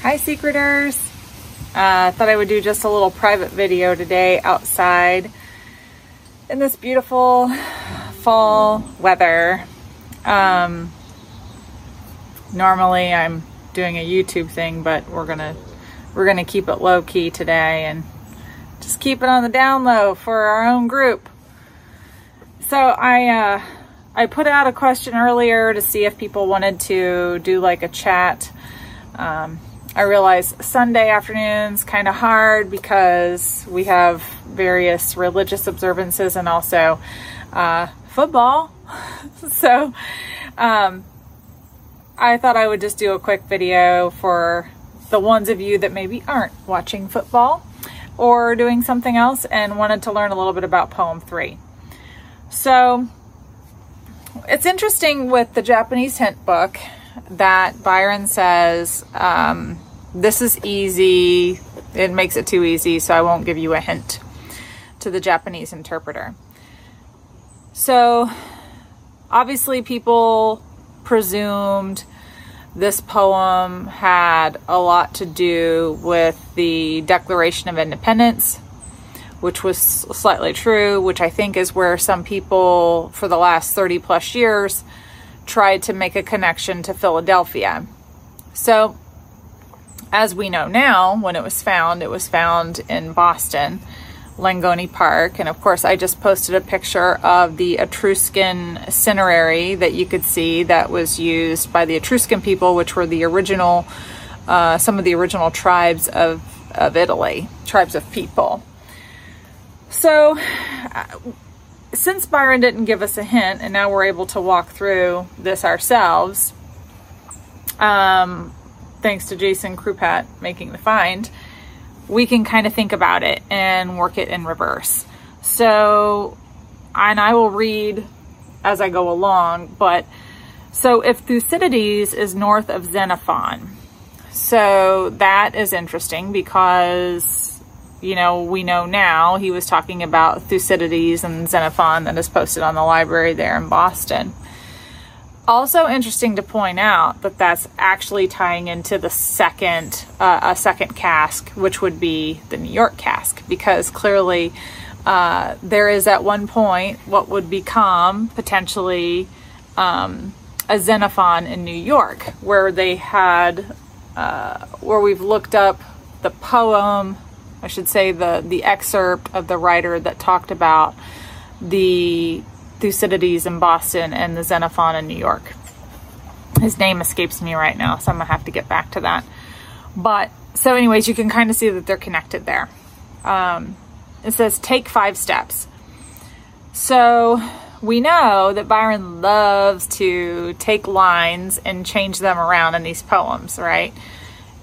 Hi Secreters! I uh, thought I would do just a little private video today outside in this beautiful fall weather. Um, normally I'm doing a YouTube thing, but we're gonna we're gonna keep it low key today and just keep it on the down low for our own group. So I uh, I put out a question earlier to see if people wanted to do like a chat. Um, I realize Sunday afternoons kind of hard because we have various religious observances and also uh, football. so um, I thought I would just do a quick video for the ones of you that maybe aren't watching football or doing something else and wanted to learn a little bit about poem three. So it's interesting with the Japanese hint book that Byron says, um, this is easy. It makes it too easy, so I won't give you a hint to the Japanese interpreter. So obviously people presumed this poem had a lot to do with the Declaration of Independence, which was slightly true, which I think is where some people for the last 30 plus years tried to make a connection to Philadelphia. So, as we know now, when it was found, it was found in Boston. Langone Park. And of course, I just posted a picture of the Etruscan cinerary that you could see that was used by the Etruscan people, which were the original, uh, some of the original tribes of, of Italy, tribes of people. So, uh, since Byron didn't give us a hint, and now we're able to walk through this ourselves, um, thanks to Jason Krupat making the find, we can kind of think about it and work it in reverse. So, and I will read as I go along, but so if Thucydides is north of Xenophon, so that is interesting because, you know, we know now he was talking about Thucydides and Xenophon that is posted on the library there in Boston. Also interesting to point out that that's actually tying into the second uh, a second cask, which would be the New York cask, because clearly uh, there is at one point what would become potentially um, a Xenophon in New York, where they had uh, where we've looked up the poem, I should say the the excerpt of the writer that talked about the Thucydides in Boston and the Xenophon in New York. His name escapes me right now, so I'm gonna have to get back to that. But so, anyways, you can kind of see that they're connected there. Um, it says take five steps. So we know that Byron loves to take lines and change them around in these poems, right?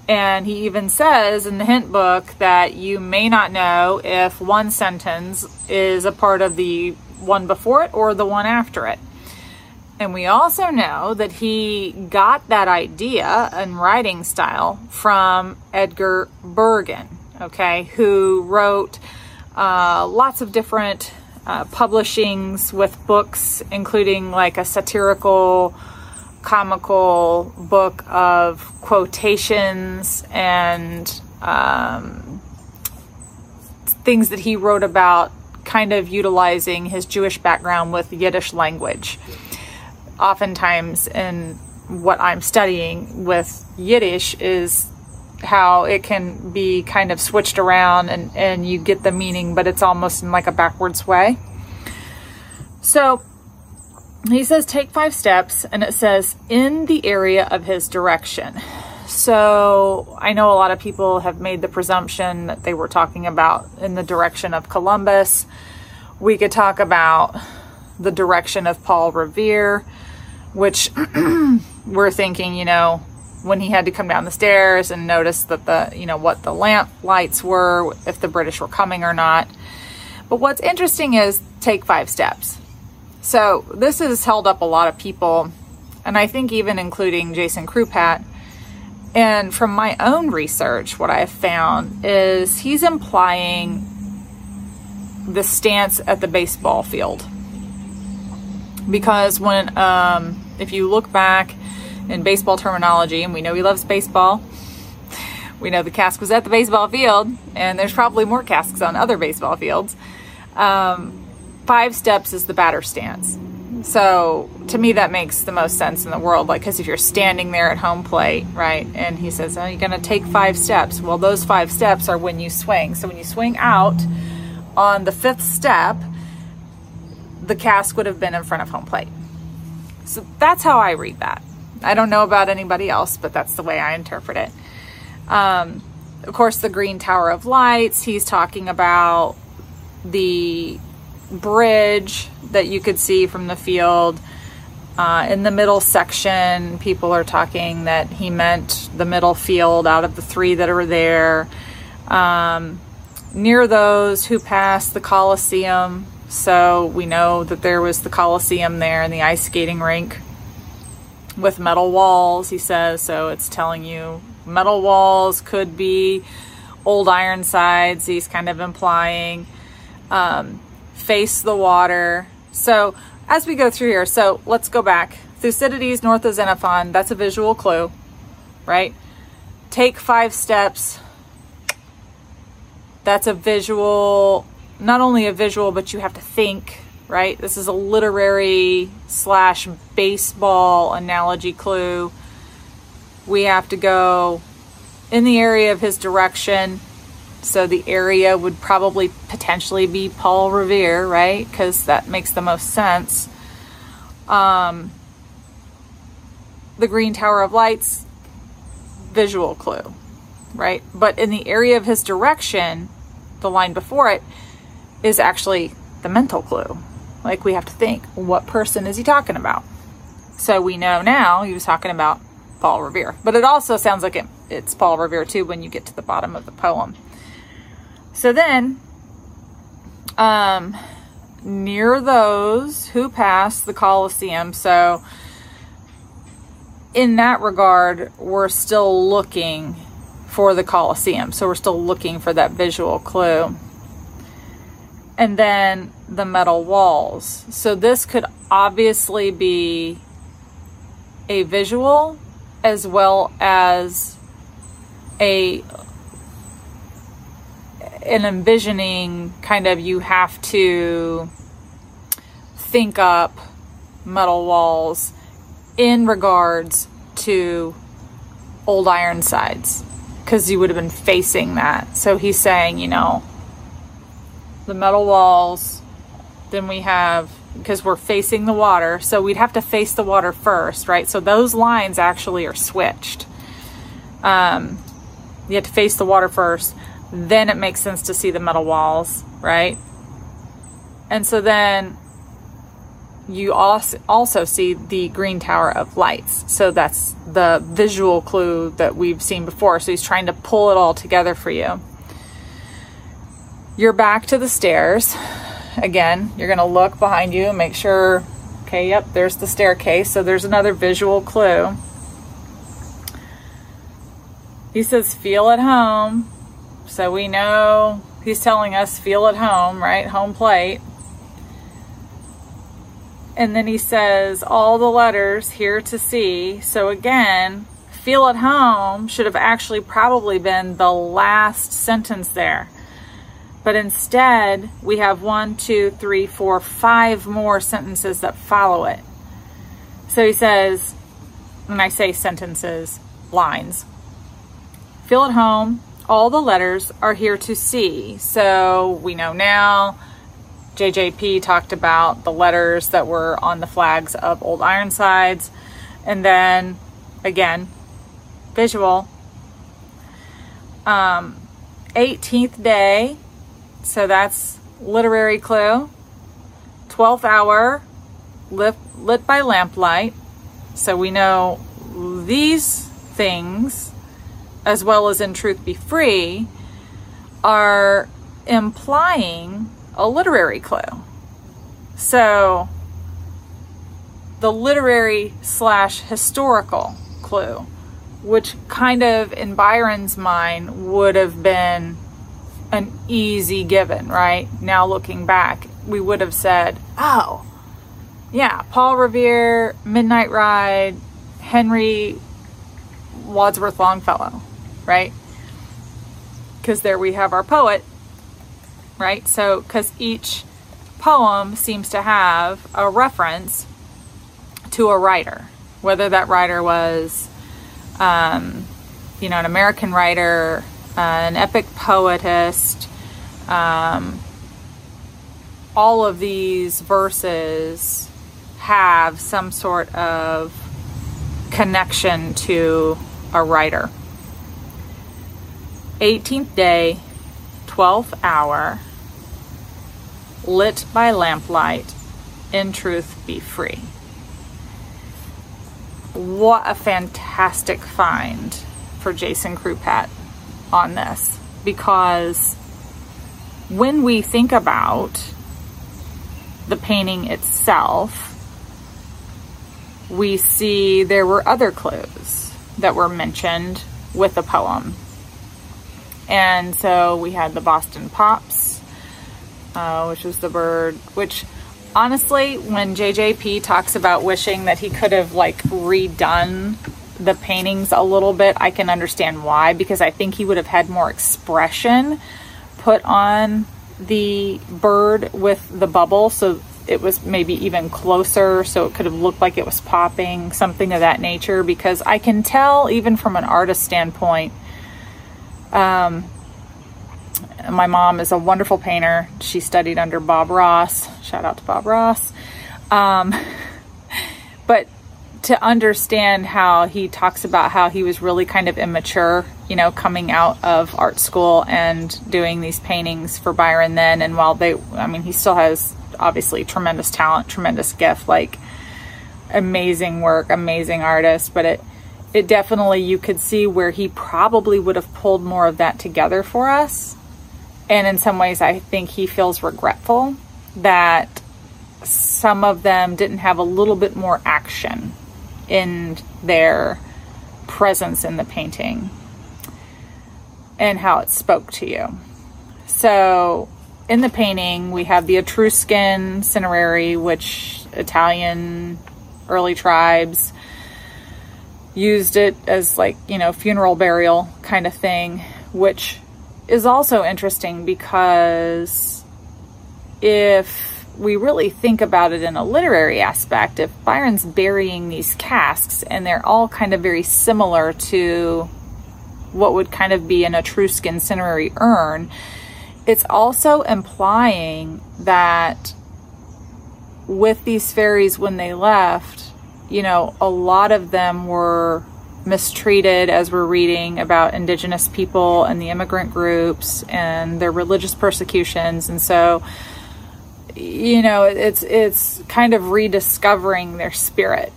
And he even says in the hint book that you may not know if one sentence is a part of the one before it or the one after it. And we also know that he got that idea and writing style from Edgar Bergen, okay, who wrote uh, lots of different uh, publishings with books, including like a satirical, comical book of quotations and um, things that he wrote about kind of utilizing his Jewish background with Yiddish language. Oftentimes, in what I'm studying with Yiddish, is how it can be kind of switched around and, and you get the meaning, but it's almost in like a backwards way. So he says, take five steps, and it says, in the area of his direction. So I know a lot of people have made the presumption that they were talking about in the direction of Columbus. We could talk about the direction of Paul Revere, which we're thinking, you know, when he had to come down the stairs and notice that the, you know, what the lamp lights were, if the British were coming or not. But what's interesting is take five steps. So this has held up a lot of people, and I think even including Jason Krupat and from my own research, what I've found is he's implying the stance at the baseball field. Because when, um, if you look back in baseball terminology, and we know he loves baseball, we know the cask was at the baseball field, and there's probably more casks on other baseball fields. Um, five steps is the batter stance. So to me, that makes the most sense in the world. Like, because if you're standing there at home plate, right, and he says, "Oh, you're going to take five steps." Well, those five steps are when you swing. So when you swing out on the fifth step, the cask would have been in front of home plate. So that's how I read that. I don't know about anybody else, but that's the way I interpret it. Um, of course, the Green Tower of Lights. He's talking about the bridge that you could see from the field. Uh, in the middle section, people are talking that he meant the middle field out of the three that are there. Um, near those who passed the Coliseum, so we know that there was the Coliseum there and the ice skating rink with metal walls, he says. So it's telling you metal walls could be old Ironsides, he's kind of implying. Um, face the water. So as we go through here, so let's go back. Thucydides north of Xenophon, that's a visual clue, right? Take five steps. That's a visual, not only a visual, but you have to think, right? This is a literary slash baseball analogy clue. We have to go in the area of his direction so the area would probably potentially be Paul Revere, right? Because that makes the most sense. Um, the Green Tower of Lights, visual clue, right? But in the area of his direction, the line before it is actually the mental clue. Like we have to think, what person is he talking about? So we know now he was talking about Paul Revere. But it also sounds like it, it's Paul Revere too when you get to the bottom of the poem. So then, um, near those who passed the Colosseum, so in that regard, we're still looking for the Colosseum. So we're still looking for that visual clue. And then the metal walls. So this could obviously be a visual as well as a in envisioning kind of you have to think up metal walls in regards to old Ironsides because you would have been facing that. So he's saying, you know, the metal walls, then we have because we're facing the water, so we'd have to face the water first, right? So those lines actually are switched. Um, you have to face the water first then it makes sense to see the metal walls, right? And so then you also see the green tower of lights. So that's the visual clue that we've seen before. So he's trying to pull it all together for you. You're back to the stairs. Again, you're to look behind you and make sure, okay, yep, there's the staircase. So there's another visual clue. He says, feel at home. So we know he's telling us feel at home, right? Home plate. And then he says all the letters here to see. So again, feel at home should have actually probably been the last sentence there. But instead, we have one, two, three, four, five more sentences that follow it. So he says, when I say sentences, lines. Feel at home, all the letters are here to see. So we know now, JJP talked about the letters that were on the flags of Old Ironsides. And then again, visual. Um, 18th day, so that's literary clue. 12th hour, lit, lit by lamplight. So we know these things as well as in Truth Be Free, are implying a literary clue. So, the literary slash historical clue, which kind of in Byron's mind would have been an easy given, right? Now looking back, we would have said, oh, yeah, Paul Revere, Midnight Ride, Henry Wadsworth Longfellow right? because there we have our poet, right? So, because each poem seems to have a reference to a writer, whether that writer was, um, you know, an American writer, uh, an epic poetist, um, all of these verses have some sort of connection to a writer. 18th day, 12th hour, lit by lamplight, in truth be free. What a fantastic find for Jason Krupat on this because when we think about the painting itself, we see there were other clues that were mentioned with the poem. And so we had the Boston Pops, uh, which was the bird, which honestly, when JJP talks about wishing that he could have like redone the paintings a little bit, I can understand why, because I think he would have had more expression put on the bird with the bubble. So it was maybe even closer so it could have looked like it was popping, something of that nature, because I can tell, even from an artist standpoint, um, my mom is a wonderful painter. She studied under Bob Ross. Shout out to Bob Ross. Um, but to understand how he talks about how he was really kind of immature, you know, coming out of art school and doing these paintings for Byron then. And while they, I mean, he still has obviously tremendous talent, tremendous gift, like amazing work, amazing artist, but it, it definitely, you could see where he probably would have pulled more of that together for us. And in some ways, I think he feels regretful that some of them didn't have a little bit more action in their presence in the painting and how it spoke to you. So in the painting, we have the Etruscan cinerary, which Italian early tribes used it as like, you know, funeral burial kind of thing, which is also interesting because if we really think about it in a literary aspect, if Byron's burying these casks and they're all kind of very similar to what would kind of be an Etruscan cinerary urn, it's also implying that with these fairies when they left, you know, a lot of them were mistreated as we're reading about indigenous people and the immigrant groups and their religious persecutions. And so you know it's it's kind of rediscovering their spirit.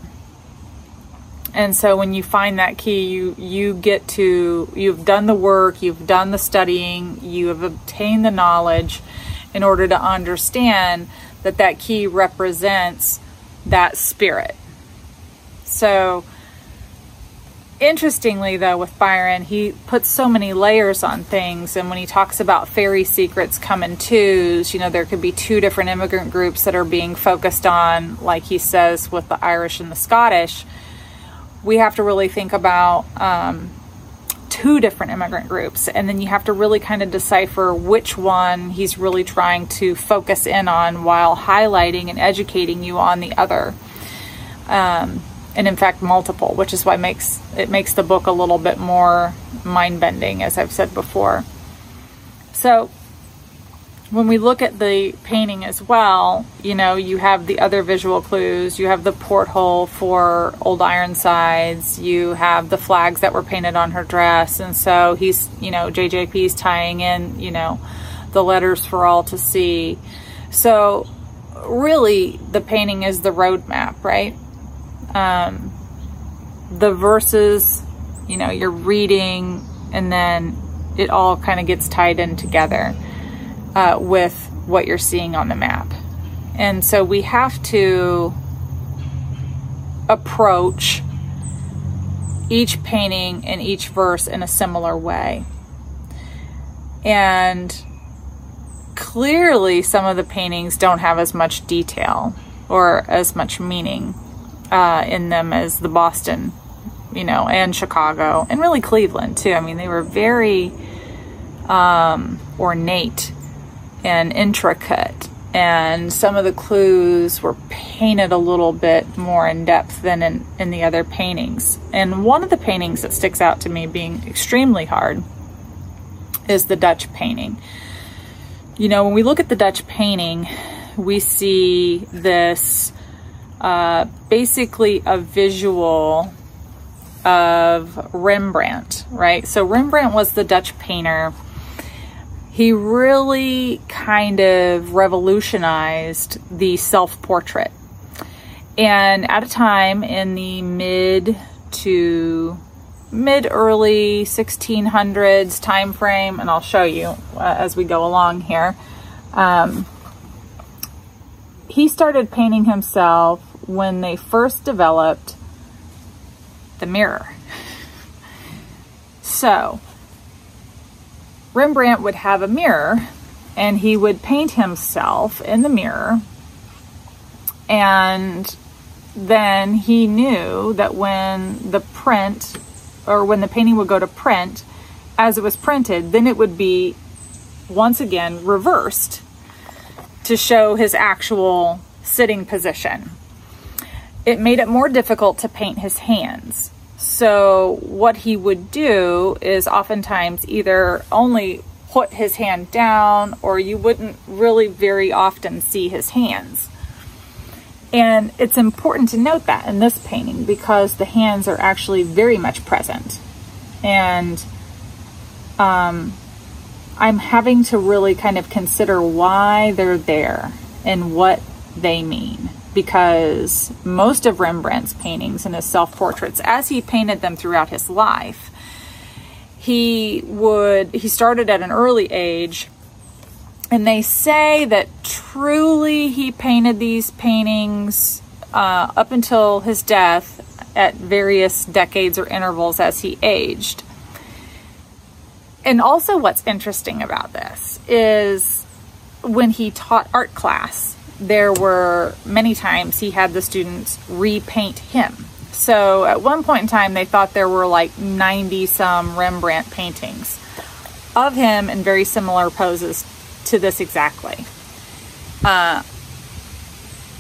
And so when you find that key you you get to you've done the work you've done the studying you have obtained the knowledge in order to understand that that key represents that spirit so interestingly though with byron he puts so many layers on things and when he talks about fairy secrets come in twos you know there could be two different immigrant groups that are being focused on like he says with the irish and the scottish. We have to really think about um, two different immigrant groups and then you have to really kind of decipher which one he's really trying to focus in on while highlighting and educating you on the other. Um, and in fact multiple which is why makes it makes the book a little bit more mind-bending as i've said before so when we look at the painting as well, you know, you have the other visual clues. You have the porthole for Old Ironsides. You have the flags that were painted on her dress. And so he's, you know, JJP's tying in, you know, the letters for all to see. So really, the painting is the roadmap, right? Um, the verses, you know, you're reading and then it all kind of gets tied in together uh, with what you're seeing on the map. And so we have to approach each painting and each verse in a similar way. And clearly, some of the paintings don't have as much detail or as much meaning uh, in them as the Boston, you know, and Chicago, and really Cleveland too. I mean, they were very um, ornate and intricate and some of the clues were painted a little bit more in depth than in, in the other paintings. And one of the paintings that sticks out to me being extremely hard is the Dutch painting. You know, when we look at the Dutch painting, we see this uh, basically a visual of Rembrandt, right? So Rembrandt was the Dutch painter he really kind of revolutionized the self portrait. And at a time in the mid to mid early 1600s time frame, and I'll show you uh, as we go along here. Um, he started painting himself when they first developed the mirror. So, Rembrandt would have a mirror and he would paint himself in the mirror. And then he knew that when the print or when the painting would go to print, as it was printed, then it would be once again reversed to show his actual sitting position. It made it more difficult to paint his hands. So what he would do is oftentimes either only put his hand down or you wouldn't really very often see his hands. And it's important to note that in this painting because the hands are actually very much present. And um, I'm having to really kind of consider why they're there and what they mean because most of Rembrandt's paintings and his self portraits, as he painted them throughout his life, he would, he started at an early age. And they say that truly he painted these paintings uh, up until his death at various decades or intervals as he aged. And also, what's interesting about this is when he taught art class, there were many times he had the students repaint him. So at one point in time, they thought there were like 90 some Rembrandt paintings of him in very similar poses to this exactly. Uh,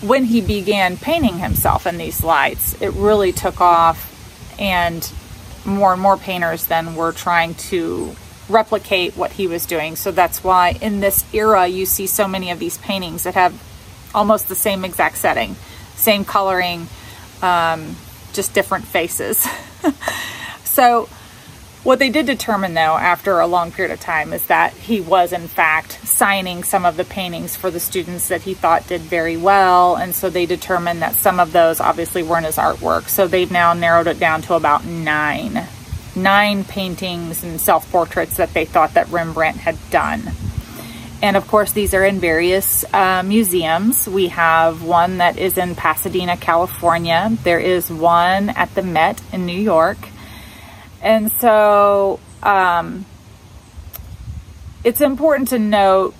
when he began painting himself in these lights, it really took off, and more and more painters then were trying to replicate what he was doing. So that's why in this era you see so many of these paintings that have almost the same exact setting, same coloring, um, just different faces. so what they did determine though after a long period of time is that he was in fact signing some of the paintings for the students that he thought did very well and so they determined that some of those obviously weren't his artwork so they've now narrowed it down to about nine nine paintings and self-portraits that they thought that Rembrandt had done and of course, these are in various uh, museums. We have one that is in Pasadena, California. There is one at the Met in New York. And so um, it's important to note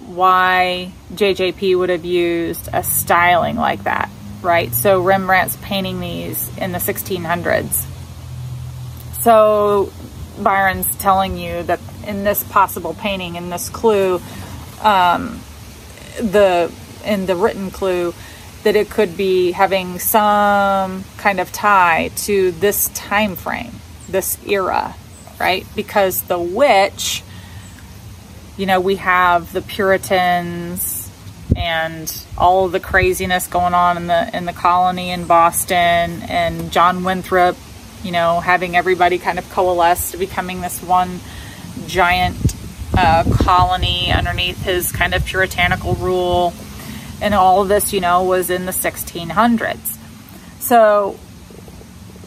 why JJP would have used a styling like that, right? So Rembrandt's painting these in the 1600s. So Byron's telling you that in this possible painting, in this clue, um, the in the written clue, that it could be having some kind of tie to this time frame, this era, right? Because the witch, you know, we have the Puritans and all the craziness going on in the in the colony in Boston, and John Winthrop you know, having everybody kind of coalesce to becoming this one giant uh, colony underneath his kind of puritanical rule. And all of this, you know, was in the 1600s. So,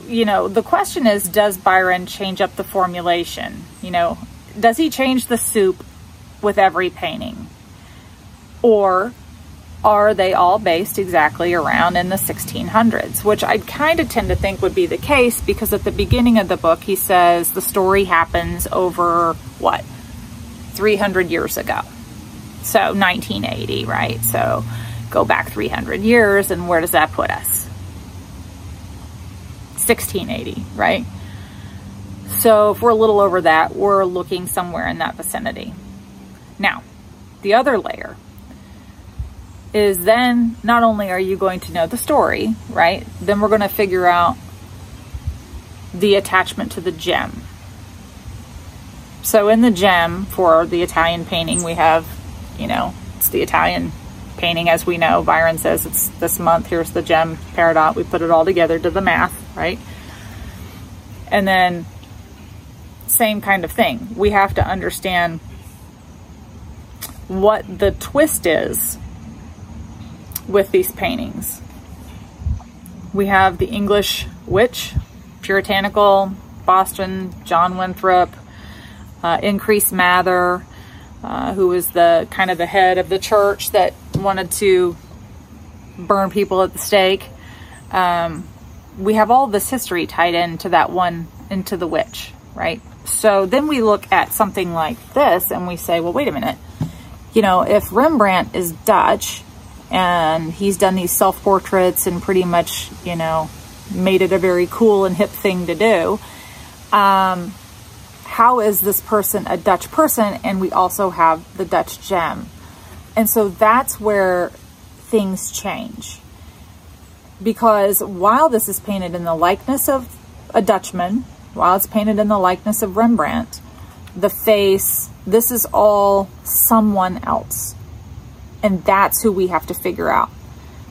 you know, the question is, does Byron change up the formulation? You know, does he change the soup with every painting? Or are they all based exactly around in the 1600s? Which I kind of tend to think would be the case because at the beginning of the book he says the story happens over what 300 years ago. So 1980, right? So go back 300 years and where does that put us? 1680, right? So if we're a little over that, we're looking somewhere in that vicinity. Now, the other layer is then not only are you going to know the story, right? Then we're going to figure out the attachment to the gem. So in the gem for the Italian painting, we have, you know, it's the Italian painting as we know. Byron says it's this month. Here's the gem peridot. We put it all together, did the math, right? And then same kind of thing. We have to understand what the twist is with these paintings. We have the English Witch, Puritanical, Boston, John Winthrop, uh, Increase Mather, uh, who was the kind of the head of the church that wanted to burn people at the stake. Um, we have all this history tied into that one, into the witch, right? So then we look at something like this and we say, well, wait a minute. You know, if Rembrandt is Dutch and he's done these self portraits and pretty much, you know, made it a very cool and hip thing to do, um, how is this person a Dutch person? And we also have the Dutch gem. And so that's where things change. Because while this is painted in the likeness of a Dutchman, while it's painted in the likeness of Rembrandt, the face, this is all someone else. And that's who we have to figure out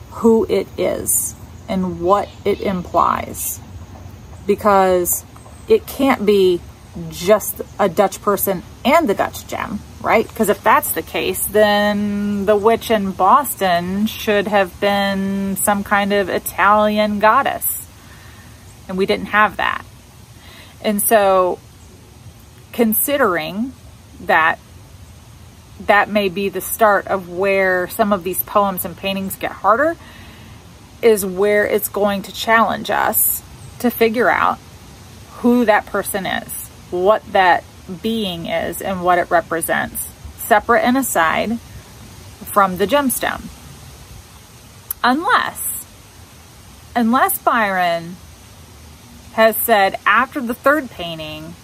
who it is and what it implies. Because it can't be just a Dutch person and the Dutch gem, right? Because if that's the case, then the witch in Boston should have been some kind of Italian goddess. And we didn't have that. And so, considering that that may be the start of where some of these poems and paintings get harder, is where it's going to challenge us to figure out who that person is what that being is and what it represents, separate and aside from the gemstone. Unless, unless Byron has said after the third painting,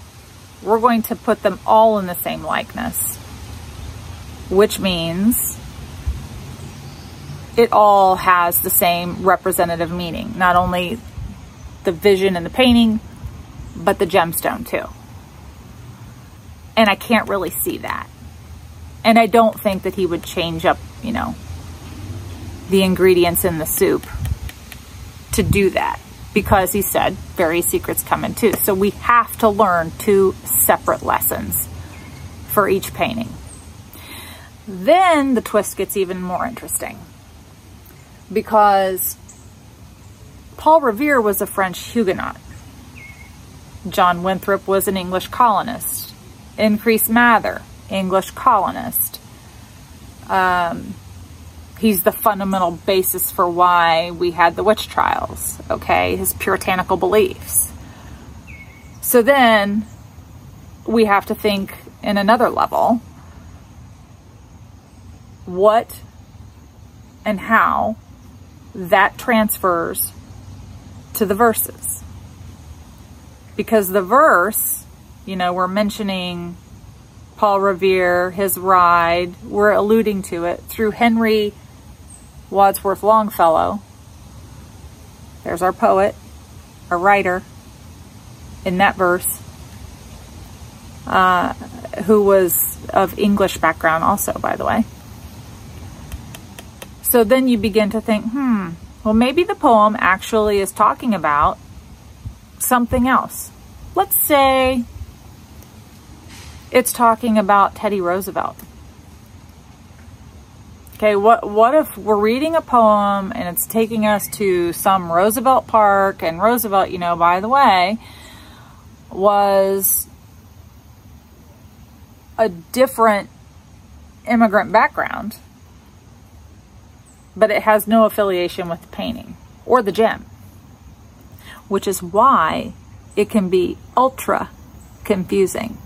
we're going to put them all in the same likeness, which means it all has the same representative meaning, not only the vision in the painting, but the gemstone too. And I can't really see that. And I don't think that he would change up, you know, the ingredients in the soup to do that because he said very secrets come in too. So we have to learn two separate lessons for each painting. Then the twist gets even more interesting because Paul Revere was a French Huguenot. John Winthrop was an English colonist. Increase Mather, English colonist. Um, he's the fundamental basis for why we had the witch trials, okay? His puritanical beliefs. So then we have to think in another level what and how that transfers to the verses. Because the verse you know, we're mentioning Paul Revere, his ride. We're alluding to it through Henry Wadsworth Longfellow. There's our poet, our writer in that verse, uh, who was of English background also, by the way. So then you begin to think, hmm, well, maybe the poem actually is talking about something else. Let's say it's talking about Teddy Roosevelt. Okay, what what if we're reading a poem and it's taking us to some Roosevelt Park and Roosevelt, you know, by the way, was a different immigrant background, but it has no affiliation with the painting or the gem, which is why it can be ultra confusing.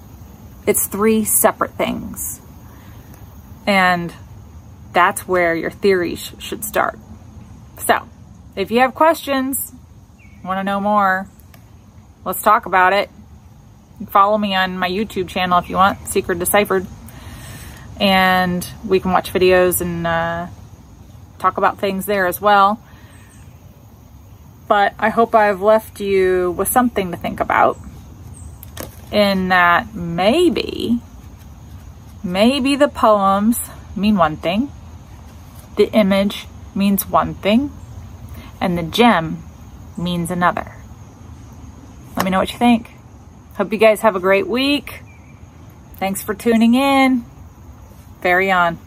It's three separate things. And that's where your theories should start. So, if you have questions, want to know more, let's talk about it. Follow me on my YouTube channel if you want, Secret Deciphered. And we can watch videos and uh, talk about things there as well. But I hope I've left you with something to think about in that maybe, maybe the poems mean one thing, the image means one thing, and the gem means another. Let me know what you think. Hope you guys have a great week. Thanks for tuning in. Fairy on.